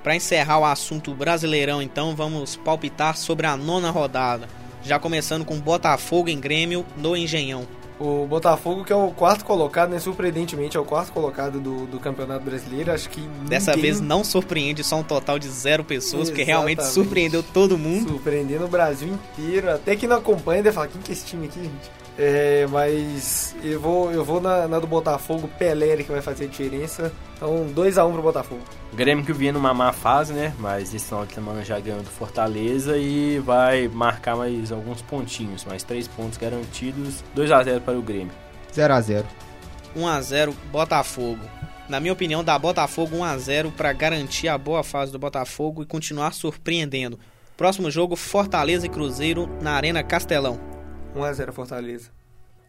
B: Para encerrar o assunto brasileirão, então, vamos palpitar sobre a nona rodada. Já começando com Botafogo em Grêmio no Engenhão.
C: O Botafogo, que é o quarto colocado, né? Surpreendentemente, é o quarto colocado do, do Campeonato Brasileiro. Acho que.
B: Dessa
C: ninguém
B: vez não surpreende só um total de zero pessoas, porque realmente surpreendeu todo mundo.
C: Surpreendendo o Brasil inteiro. Até que não acompanha, deve falar: quem que é esse time aqui, gente? É, mas eu vou, eu vou na, na do Botafogo, Pelé que vai fazer a diferença. Então, 2x1 pro Botafogo.
D: O Grêmio que vinha numa má fase, né? Mas esse final de semana já ganhou do Fortaleza e vai marcar mais alguns pontinhos, mais três pontos garantidos. 2 a 0 para o Grêmio.
E: 0x0.
B: 1x0 Botafogo. Na minha opinião, dá Botafogo 1x0 para garantir a boa fase do Botafogo e continuar surpreendendo. Próximo jogo, Fortaleza e Cruzeiro na Arena Castelão.
C: 1x0 Fortaleza.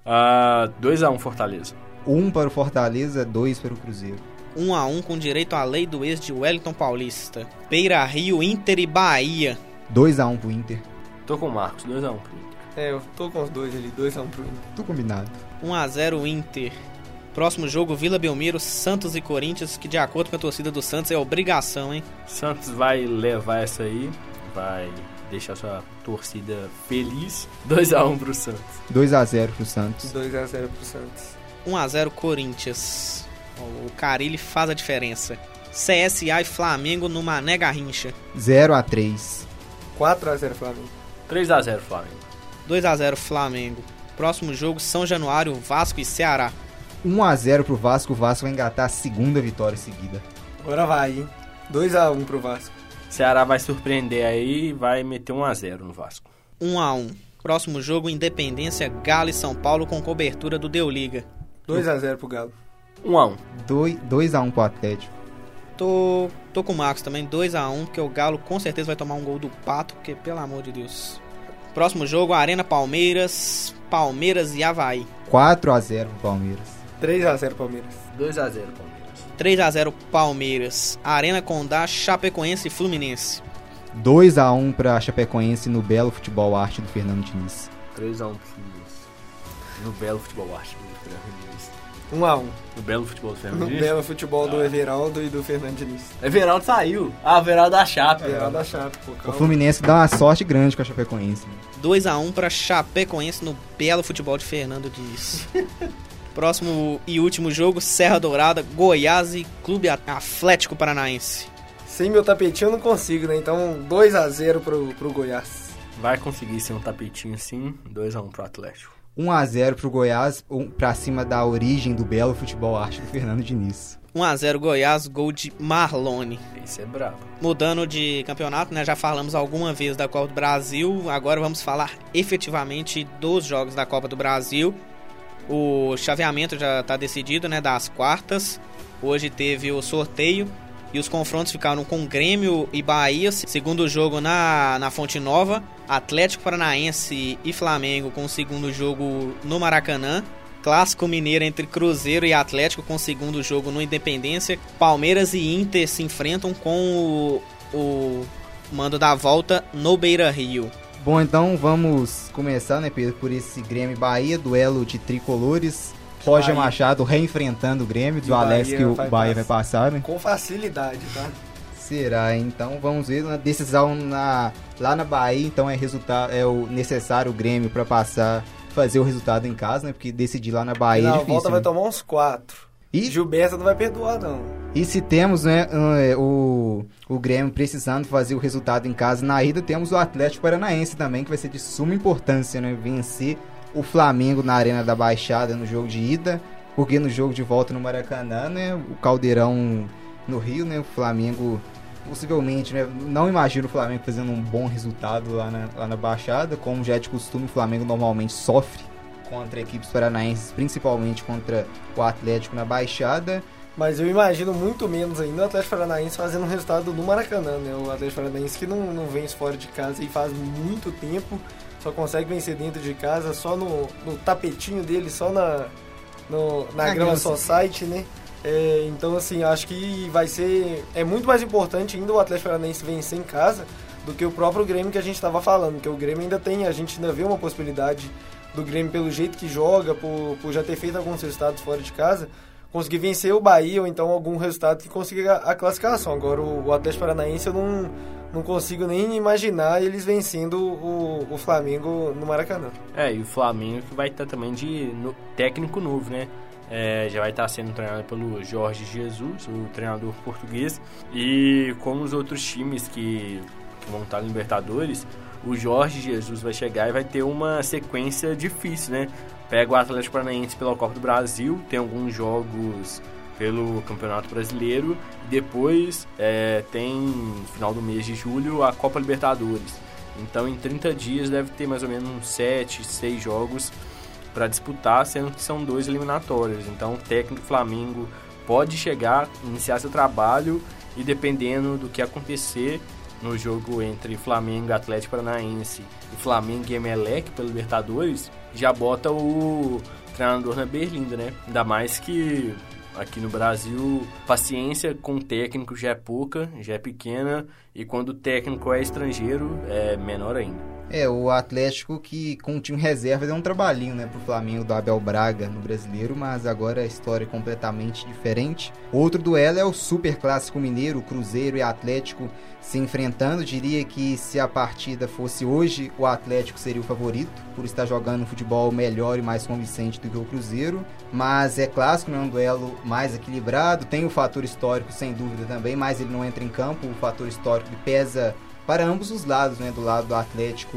D: Ah, 2 a 1 Fortaleza.
E: 1 para o Fortaleza, 2 para o Cruzeiro.
B: 1 a 1 com direito à lei do ex de Wellington Paulista. Beira Rio, Inter e Bahia.
E: 2x1 pro Inter.
D: Tô com o Marcos, 2 a 1 pro Inter.
C: É, eu tô com os dois ali, 2x1 pro Inter.
E: Tudo combinado.
B: 1 a 0 Inter. Próximo jogo, Vila Belmiro, Santos e Corinthians, que de acordo com a torcida do Santos é obrigação, hein?
D: Santos vai levar essa aí, vai deixar sua torcida feliz. 2 a 1 pro Santos.
E: 2x0 pro Santos.
C: 2x0 pro Santos.
B: 1 a 0 Corinthians. O Carilli faz a diferença. CSA e Flamengo no Mané Garrincha.
E: 0x3.
C: 4x0 Flamengo.
D: 3 a 0 Flamengo.
B: 2 a 0 Flamengo. Próximo jogo, São Januário, Vasco e Ceará.
E: 1x0 pro Vasco. O Vasco vai engatar a segunda vitória seguida.
C: Agora vai, hein? 2x1 pro Vasco.
D: Ceará vai surpreender aí e vai meter 1 a 0 no Vasco.
B: 1 a 1 Próximo jogo, Independência, Galo e São Paulo com cobertura do Deu Liga.
C: 2x0 pro Galo.
D: 1 a 1
E: 2x1 pro Atlético.
B: Tô, tô com o Marcos também, 2 a 1 porque o Galo com certeza vai tomar um gol do Pato, porque pelo amor de Deus. Próximo jogo, Arena Palmeiras, Palmeiras e Havaí.
E: 4x0 pro Palmeiras.
C: 3x0 Palmeiras.
D: 2 a 0 Palmeiras.
B: 3 a 0 Palmeiras. Arena Condá, Chapecoense e Fluminense.
E: 2x1 pra Chapecoense no belo futebol arte do Fernando Diniz.
D: 3 a 1 pro Fluminense. No belo futebol arte. Fernando Diniz.
C: Um a um.
D: No belo futebol do Fernando
C: No
D: Diniz.
C: belo futebol
D: Ah.
C: do Everaldo e do Fernando Diniz.
D: Everaldo saiu. Ah, Everaldo da Chape.
C: Everaldo da Chape, pô.
E: O. Fluminense dá uma sorte grande com a Chapecoense. né?
B: 2x1 pra Chapecoense no belo futebol de Fernando Diniz. Próximo e último jogo, Serra Dourada, Goiás e Clube Atlético Paranaense.
C: Sem meu tapetinho eu não consigo, né? Então 2 a 0 pro, pro Goiás.
D: Vai conseguir ser um tapetinho sim. 2x1 pro Atlético.
E: 1x0 pro Goiás, um, pra cima da origem do belo futebol arte do Fernando Diniz.
B: 1x0 Goiás, gol de Marlone.
D: Esse é brabo.
B: Mudando de campeonato, né? Já falamos alguma vez da Copa do Brasil. Agora vamos falar efetivamente dos jogos da Copa do Brasil. O chaveamento já está decidido, né? Das quartas. Hoje teve o sorteio e os confrontos ficaram com Grêmio e Bahia. Segundo jogo na, na Fonte Nova. Atlético Paranaense e Flamengo com o segundo jogo no Maracanã. Clássico mineiro entre Cruzeiro e Atlético com o segundo jogo no Independência. Palmeiras e Inter se enfrentam com o, o mando da volta no Beira Rio.
E: Bom, então vamos começar, né, Pedro, por esse Grêmio Bahia, duelo de tricolores. Roger
C: Bahia.
E: Machado reenfrentando o Grêmio, do Alex que o
C: vai
E: Bahia vai
C: passar.
E: né?
C: Com facilidade, tá?
E: Será? Então vamos ver na decisão na, lá na Bahia, então é resultado é o necessário o Grêmio para passar fazer o resultado em casa, né? Porque decidir lá na Bahia
C: na
E: é difícil.
C: volta vai
E: né?
C: tomar uns 4.
E: E
C: Gilberto não vai perdoar, não.
E: E se temos né, eh, o, o Grêmio precisando fazer o resultado em casa na ida, temos o Atlético Paranaense também, que vai ser de suma importância, né? Vencer o Flamengo na Arena da Baixada no jogo de ida, porque no jogo de volta no Maracanã, né? O Caldeirão no Rio, né? O Flamengo possivelmente, né? Não imagino o Flamengo fazendo um bom resultado lá na, lá na Baixada, como já é de costume, o Flamengo normalmente sofre contra equipes paranaenses, principalmente contra o Atlético na Baixada.
C: Mas eu imagino muito menos ainda o Atlético Paranaense fazendo um resultado no Maracanã, né? O Atlético Paranaense que não, não vence fora de casa e faz muito tempo, só consegue vencer dentro de casa, só no, no tapetinho dele, só na, no- na Grama
E: grama
C: Society, né? É, então, assim, acho que vai ser. É muito mais importante ainda o Atlético Paranaense vencer em casa do que o próprio Grêmio que a gente estava falando, que o Grêmio ainda tem, a gente ainda vê uma possibilidade do Grêmio pelo jeito que joga, por, por já ter feito alguns resultados fora de casa, conseguir vencer o Bahia ou então algum resultado que consiga a, a classificação. Agora o, o Atlético Paranaense eu não, não consigo nem imaginar eles vencendo o, o Flamengo no Maracanã.
D: É, e o Flamengo que vai estar também de no- técnico novo, né? É, já vai estar sendo treinado pelo Jorge Jesus, o treinador português. E como os outros times que, vão estar no Libertadores, o Jorge Jesus vai chegar e vai ter uma sequência difícil, né? Pega o Atlético Paranaense pela Copa do Brasil, tem alguns jogos pelo Campeonato Brasileiro e depois é, tem final do mês de julho a Copa Libertadores. Então em 30 dias deve ter mais ou menos uns 7, 6 jogos para disputar, sendo que são dois eliminatórios. Então o técnico Flamengo pode chegar, iniciar seu trabalho e dependendo do que acontecer no jogo entre Flamengo Atlético Paranaense e Flamengo e Emelec pelo Libertadores, já bota o treinador na berlinda, né? Ainda mais que aqui no Brasil, paciência com técnico já é pouca, já é pequena, e quando o técnico é estrangeiro, é menor ainda.
E: É, o Atlético que com o time reserva deu um trabalhinho, né, pro Flamengo do Abel Braga no Brasileiro, mas agora a história é completamente diferente. Outro duelo é o Super Clássico Mineiro, Cruzeiro e Atlético se enfrentando. Diria que se a partida fosse hoje, o Atlético seria o favorito, por estar jogando um futebol melhor e mais convincente do que o Cruzeiro. Mas é clássico, é um duelo mais equilibrado. Tem o fator histórico, sem dúvida também, mas ele não entra em campo. O fator histórico ele pesa para ambos os lados, né? Do lado do Atlético,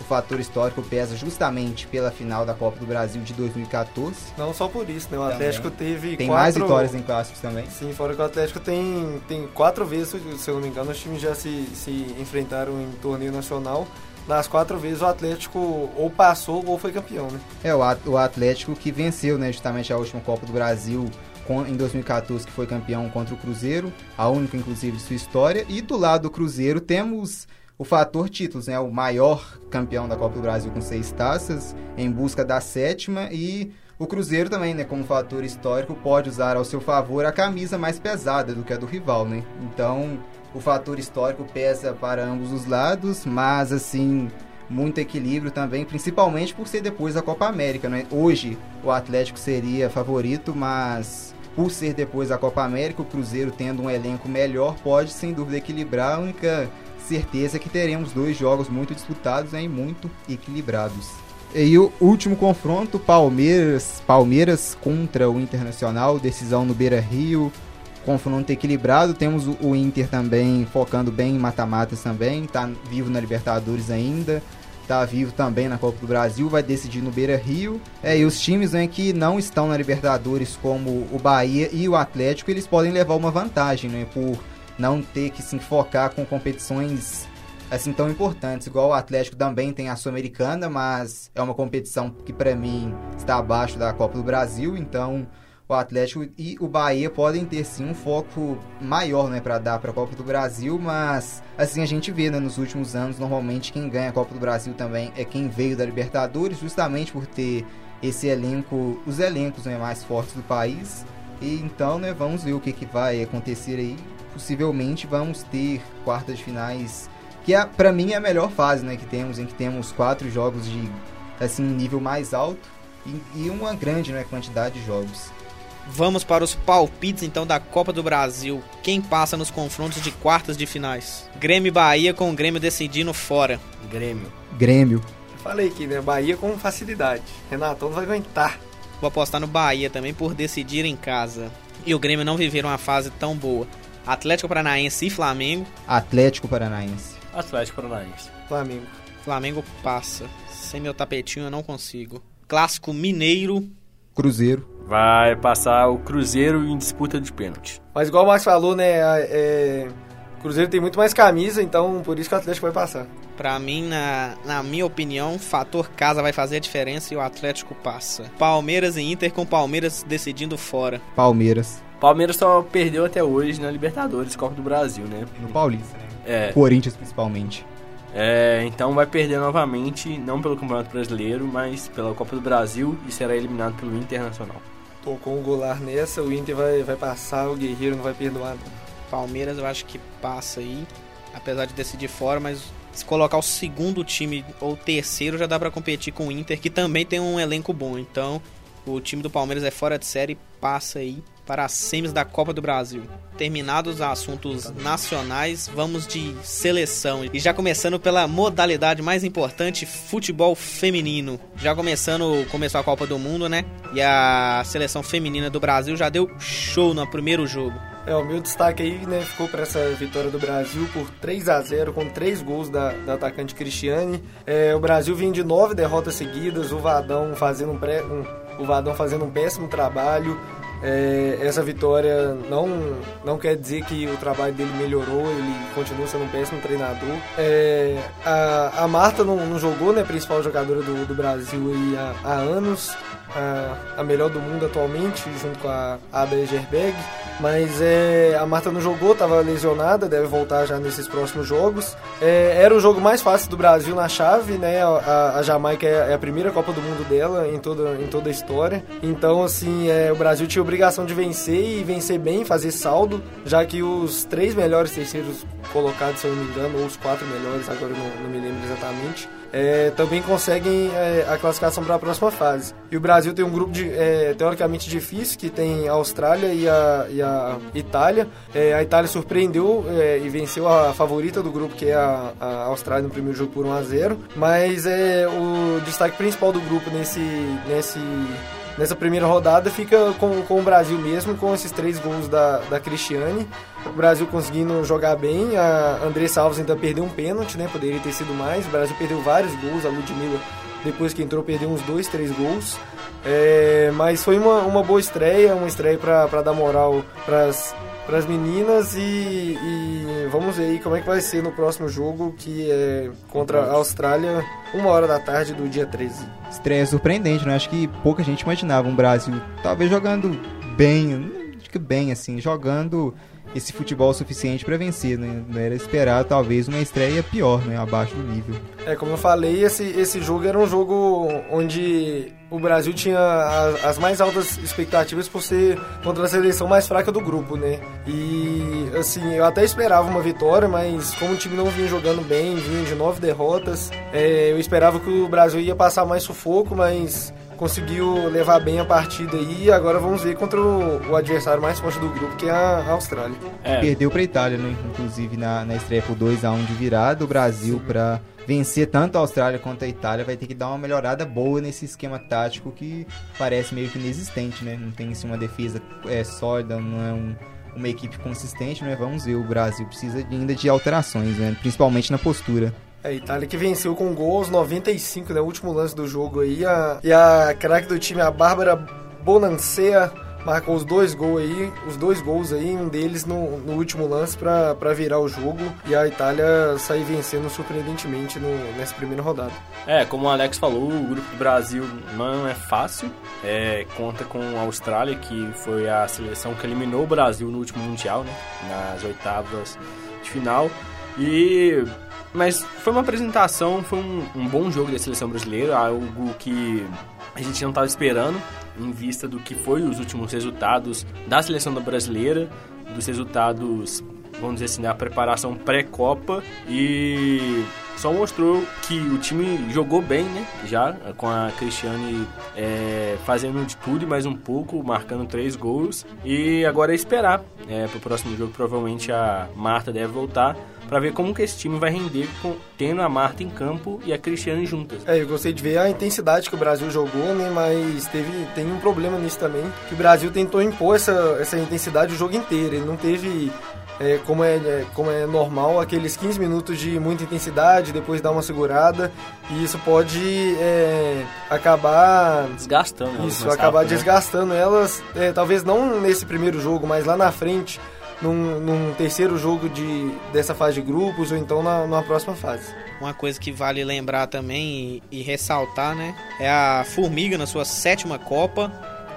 E: o fator histórico pesa justamente pela final da Copa do Brasil de 2014.
C: Não só por isso, né? O
E: Também.
C: Atlético teve
E: Tem
C: quatro...
E: mais vitórias em clássicos também.
C: Sim, fora que o Atlético tem, tem quatro vezes, se eu não me engano, os times já se, se enfrentaram em torneio nacional. Nas quatro vezes o Atlético ou passou ou foi campeão, né?
E: É, o At- o Atlético que venceu, né, justamente a última Copa do Brasil em 2014, que foi campeão contra o Cruzeiro, a única, inclusive, de sua história. E do lado do Cruzeiro temos o fator títulos, né, o maior campeão da Copa do Brasil com seis taças, em busca da sétima. E o Cruzeiro também, né, como fator histórico, pode usar ao seu favor a camisa mais pesada do que a do rival, né? Então, o fator histórico pesa para ambos os lados, mas assim, muito equilíbrio também, principalmente por ser depois da Copa América, né? Hoje o Atlético seria favorito, mas por ser depois da Copa América, o Cruzeiro tendo um elenco melhor pode sem dúvida equilibrar. A única certeza é que teremos dois jogos muito disputados e muito equilibrados. E o último confronto, Palmeiras, Palmeiras contra o Internacional, decisão no Beira-Rio, confronto equilibrado. Temos o Inter também focando bem em mata-matas também, tá vivo na Libertadores ainda, tá vivo também na Copa do Brasil, vai decidir no Beira-Rio. É, e os times né, que não estão na Libertadores, como o Bahia e o Atlético, eles podem levar uma vantagem, né, por não ter que se focar com competições assim tão importantes. Igual o Atlético também tem a Sul-Americana, mas é uma competição que para mim está abaixo da Copa do Brasil, então o Atlético e o Bahia podem ter sim um foco maior, né, para dar para a Copa do Brasil, mas assim a gente vê, né, nos últimos anos, normalmente quem ganha a Copa do Brasil também é quem veio da Libertadores, justamente por ter esse elenco, os elencos né, mais fortes do país. E então, né, vamos ver o que, que vai acontecer aí. Possivelmente vamos ter quartas de finais que é, para mim é a melhor fase, né, que temos, em que temos quatro jogos de assim nível mais alto e, e uma grande né, quantidade de jogos.
B: Vamos para os palpites então da Copa do Brasil. Quem passa nos confrontos de quartas de finais? Grêmio e Bahia com o Grêmio decidindo fora.
D: Grêmio.
E: Grêmio.
C: Eu falei aqui, né? Bahia com facilidade. Renatão não vai aguentar.
B: Vou apostar no Bahia também por decidir em casa. E o Grêmio não viver uma fase tão boa. Atlético Paranaense e Flamengo.
E: Atlético Paranaense.
D: Atlético Paranaense.
C: Flamengo.
B: Flamengo passa. Sem meu tapetinho eu não consigo. Clássico Mineiro.
E: Cruzeiro.
D: Vai passar o Cruzeiro em disputa de pênalti.
C: Mas igual o Max falou, né? É... O Cruzeiro tem muito mais camisa, então por isso que o Atlético vai passar.
B: Pra mim, na, na minha opinião, o fator casa vai fazer a diferença e o Atlético passa. Palmeiras e Inter com Palmeiras decidindo fora.
E: Palmeiras.
D: Palmeiras só perdeu até hoje na Libertadores, Copa do Brasil, né?
E: No Paulista, né?
D: É,
E: Corinthians principalmente.
D: é, então vai perder novamente, não pelo Campeonato Brasileiro, mas pela Copa do Brasil e será eliminado pelo Internacional.
C: Com o Goulart nessa, o Inter vai, vai passar, o Guerreiro não vai perdoar. Não.
B: Palmeiras eu acho que passa aí, apesar de decidir fora, mas se colocar o segundo time ou o terceiro já dá pra competir com o Inter, que também tem um elenco bom. Então, o time do Palmeiras é fora de série, passa aí para as semis da Copa do Brasil. Terminados os assuntos nacionais, vamos de seleção. E já começando pela modalidade mais importante, futebol feminino. Já começando, começou a Copa do Mundo, né? E a seleção feminina do Brasil já deu show no primeiro jogo.
C: É, o meu destaque aí, né, ficou para essa vitória do Brasil por 3 a 0 com três gols da, da atacante Cristiane. É, o Brasil vinha de nove derrotas seguidas, o Vadão fazendo um, pré, um, o Vadão fazendo um péssimo trabalho. É, essa vitória não, não quer dizer que o trabalho dele melhorou, ele continua sendo um péssimo treinador. É, a, a Marta não, não jogou, né, principal jogadora do, do Brasil aí há, há anos, a, a melhor do mundo atualmente, junto com a Ada Egerberg. Mas é, a Marta não jogou, estava lesionada, deve voltar já nesses próximos jogos. É, era o jogo mais fácil do Brasil na chave, né? A, a Jamaica é a primeira Copa do Mundo dela em toda, em toda a história. Então, assim, é, o Brasil tinha obrigação de vencer e vencer bem, fazer saldo, já que os três melhores terceiros colocados, se eu não me engano, ou os quatro melhores, agora eu não, não me lembro exatamente, é, também conseguem é, a classificação para a próxima fase. E o Brasil tem um grupo de, é, teoricamente difícil, que tem a Austrália e a, e a Itália. É, a Itália surpreendeu é, e venceu a favorita do grupo, que é a, a Austrália no primeiro jogo por 1 a 0 Mas é, o destaque principal do grupo nesse, nesse, nessa primeira rodada fica com, com o Brasil mesmo, com esses três gols da, da Cristiane. O Brasil conseguindo jogar bem, a Andressa Alves ainda perdeu um pênalti, né? Poderia ter sido mais. O Brasil perdeu vários gols, a Ludmilla, depois que entrou, perdeu uns dois, três gols. É, mas foi uma, uma boa estreia, uma estreia para dar moral para as meninas e, e vamos ver aí como é que vai ser no próximo jogo, que é contra a Austrália, uma hora da tarde do dia 13.
E: Estreia surpreendente, né? Acho que pouca gente imaginava um Brasil talvez jogando bem, acho que bem assim, jogando esse futebol suficiente para vencer, né? Não era esperar talvez uma estreia pior, né? Abaixo do nível.
C: É, como eu falei, esse, esse jogo era um jogo onde o Brasil tinha as, as, mais altas expectativas por ser contra a seleção mais fraca do grupo, né? E, assim, eu até esperava uma vitória, mas como o time não vinha jogando bem, vinha de nove derrotas, é, eu esperava que o Brasil ia passar mais sufoco, mas conseguiu levar bem a partida aí. Agora vamos ver contra o, o adversário mais forte do grupo, que é a Austrália.
E: É. Perdeu para a Itália, né? Inclusive na, na estreia por 2x1 de virada. O Brasil, para vencer tanto a Austrália quanto a Itália, vai ter que dar uma melhorada boa nesse esquema tático que parece meio que inexistente, né? Não tem assim, uma defesa é, sólida, não é um, uma equipe consistente, né? Vamos ver, o Brasil precisa ainda de alterações, né? principalmente na postura.
C: A Itália que venceu com gol aos 95, né? O último lance do jogo aí. A, e a craque do time, a Bárbara Bonancea, marcou os dois gols aí, os dois gols aí, um deles no, no último lance para virar o jogo e a Itália sair vencendo surpreendentemente no, nessa primeira rodada.
D: É, como o Alex falou, o grupo do Brasil não é fácil, é, conta com a Austrália, que foi a seleção que eliminou o Brasil no último Mundial, né, nas oitavas de final, e mas foi uma apresentação, foi um, um bom jogo da seleção brasileira, algo que a gente não estava esperando em vista do que foi os últimos resultados da seleção brasileira, dos resultados, vamos dizer assim, da preparação pré-copa e só mostrou que o time jogou bem, né? Já com a Cristiane é, fazendo de tudo e mais um pouco, marcando três gols. E agora é esperar é, para o próximo jogo. Provavelmente a Marta deve voltar para ver como que esse time vai render com, tendo a Marta em campo e a Cristiane juntas.
C: É, eu gostei de ver a intensidade que o Brasil jogou, né? Mas teve tem um problema nisso também, que o Brasil tentou impor essa, essa intensidade o jogo inteiro. Ele não teve é, como, é, é, como é normal, aqueles 15 minutos de muita intensidade, depois dar uma segurada, e isso pode é, acabar
D: desgastando
C: isso, acabar rápido, né? desgastando né? elas, é, talvez não nesse primeiro jogo, mas lá na frente, num, num, terceiro jogo de, dessa fase de grupos ou então na, numa próxima fase.
B: Uma coisa que vale lembrar também e, e ressaltar, né? É a Formiga na sua sétima Copa,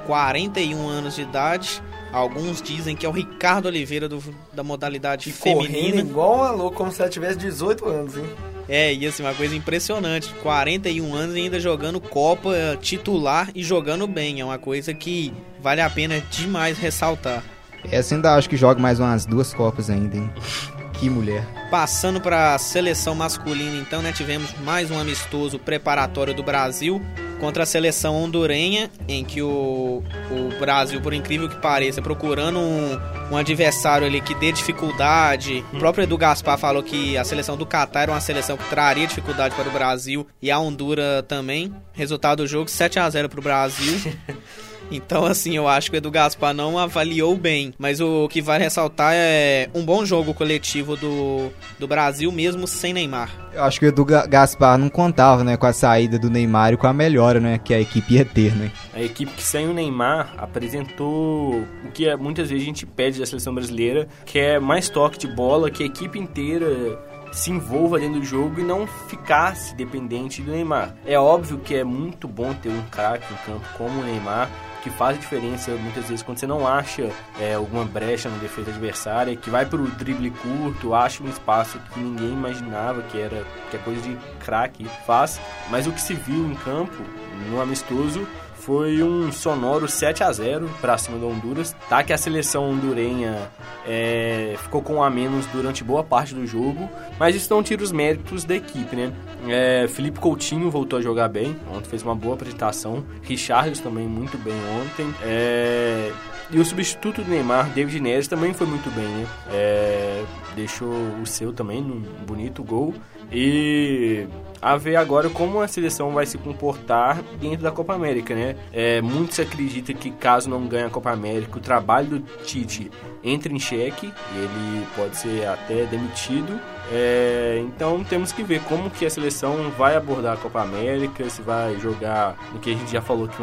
B: 41 anos de idade. Alguns dizem que é o Ricardo Oliveira do, da modalidade e feminina.
C: igual a louco, como se ela tivesse 18 anos, hein?
B: É, e assim, uma coisa impressionante. 41 anos e ainda jogando Copa titular e jogando bem. É uma coisa que vale a pena demais ressaltar.
E: Essa ainda acho que joga mais umas duas Copas ainda, hein? Que mulher.
B: Passando para a seleção masculina, então, né? Tivemos mais um amistoso preparatório do Brasil contra a seleção hondurenha, em que o, o Brasil, por incrível que pareça, procurando um, um adversário ali que dê dificuldade. O próprio Edu Gaspar falou que a seleção do Catar era uma seleção que traria dificuldade para o Brasil e a Honduras também. Resultado do jogo: 7 a 0 para o Brasil. Então, assim, eu acho que o Edu Gaspar não avaliou bem. Mas o que vai ressaltar é um bom jogo coletivo do, do Brasil, mesmo sem Neymar.
E: Eu acho que o Edu Gaspar não contava, né, com a saída do Neymar e com a melhora, né, que a equipe ia ter, né?
D: A equipe que sem o Neymar apresentou o que é, muitas vezes a gente pede da seleção brasileira, que é mais toque de bola, que a equipe inteira se envolva dentro do jogo e não ficasse dependente do Neymar. É óbvio que é muito bom ter um craque em campo como o Neymar, que faz diferença muitas vezes quando você não acha é, alguma brecha na defesa adversária, que vai para o drible curto, acha um espaço que ninguém imaginava que era que é coisa de craque faz, mas o que se viu em campo no amistoso foi um sonoro 7 a 0 para cima do Honduras, tá? Que a seleção hondurenha é, ficou com a menos durante boa parte do jogo, mas isso não tira os méritos da equipe, né? É, Felipe Coutinho voltou a jogar bem, ontem fez uma boa apresentação, Richards também muito bem ontem, é, e o substituto do Neymar, David Neres, também foi muito bem, né? É, deixou o seu também num bonito gol. E a ver agora como a seleção vai se comportar dentro da Copa América, né? É, muitos acreditam que caso não ganhe a Copa América, o trabalho do Tite entra em xeque e ele pode ser até demitido. É, então temos que ver como que a seleção vai abordar a Copa América, se vai jogar no que a gente já falou que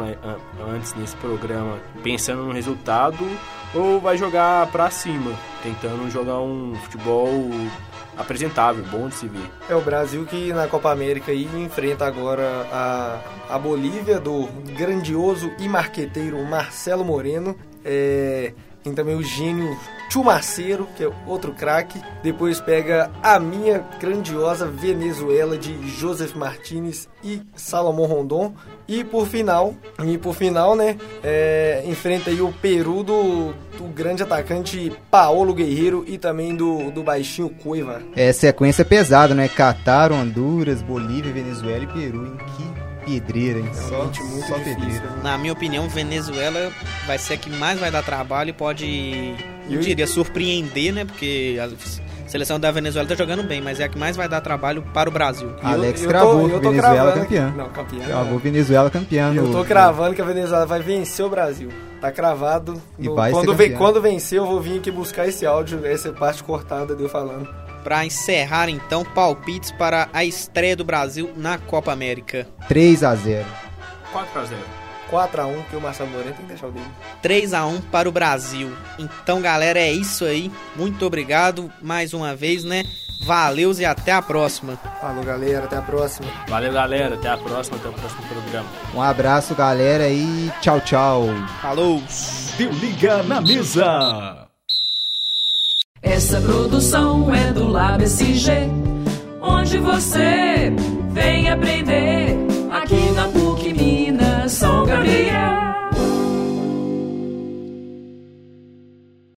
D: antes nesse programa, pensando no resultado, ou vai jogar para cima, tentando jogar um futebol apresentável, bom de se ver.
C: É o Brasil que na Copa América aí enfrenta agora a, a Bolívia do grandioso e marqueteiro Marcelo Moreno. É, Tem também o gênio Chumaceiro, que é outro craque. Depois pega a minha grandiosa Venezuela de Joseph Martinez e Salomão Rondon. E por final, e por final, né, é, enfrenta aí o Peru do, do grande atacante Paolo Guerreiro e também do, do baixinho Cueva.
E: É sequência pesada, né? Catar, Honduras, Bolívia, Venezuela e Peru. Em que pedreira, hein? Só, só
C: difícil,
E: pedreira.
C: né?
B: Na minha opinião, Venezuela vai ser a que mais vai dar trabalho e pode, eu diria, surpreender, né? Porque a seleção da Venezuela tá jogando bem, mas é a que mais vai dar trabalho para o Brasil.
C: E eu-
E: Alex
C: eu tô-
E: cravou,
C: tô
E: Venezuela
C: cravando
E: campeã.
C: que- Não, campeã.
E: Cravou Venezuela campeã.
C: Eu tô cravando que a Venezuela vai vencer o Brasil. Tá cravado.
E: E
C: No-
E: vai ser
C: quando,
E: campeã.
C: quando vencer, eu vou vir aqui buscar esse áudio, essa parte cortada de eu falando.
B: Para encerrar, então, palpites para a estreia do Brasil na Copa América.
E: 3 a 0
D: 4x0.
C: 4x1, que o Marcelo Moreno tem que deixar o dele.
B: 3 a 1 para o Brasil. Então, galera, é isso aí. Muito obrigado mais uma vez, né? Valeus e até a próxima.
C: Falou, galera. Até a próxima.
D: Valeu, galera. Até a próxima, até o próximo programa.
E: Um abraço, galera, e tchau, tchau.
B: Falou!
A: Deu liga na mesa.
F: Essa produção é do Lab SG, onde você vem aprender aqui na PUC Minas São Gabriel.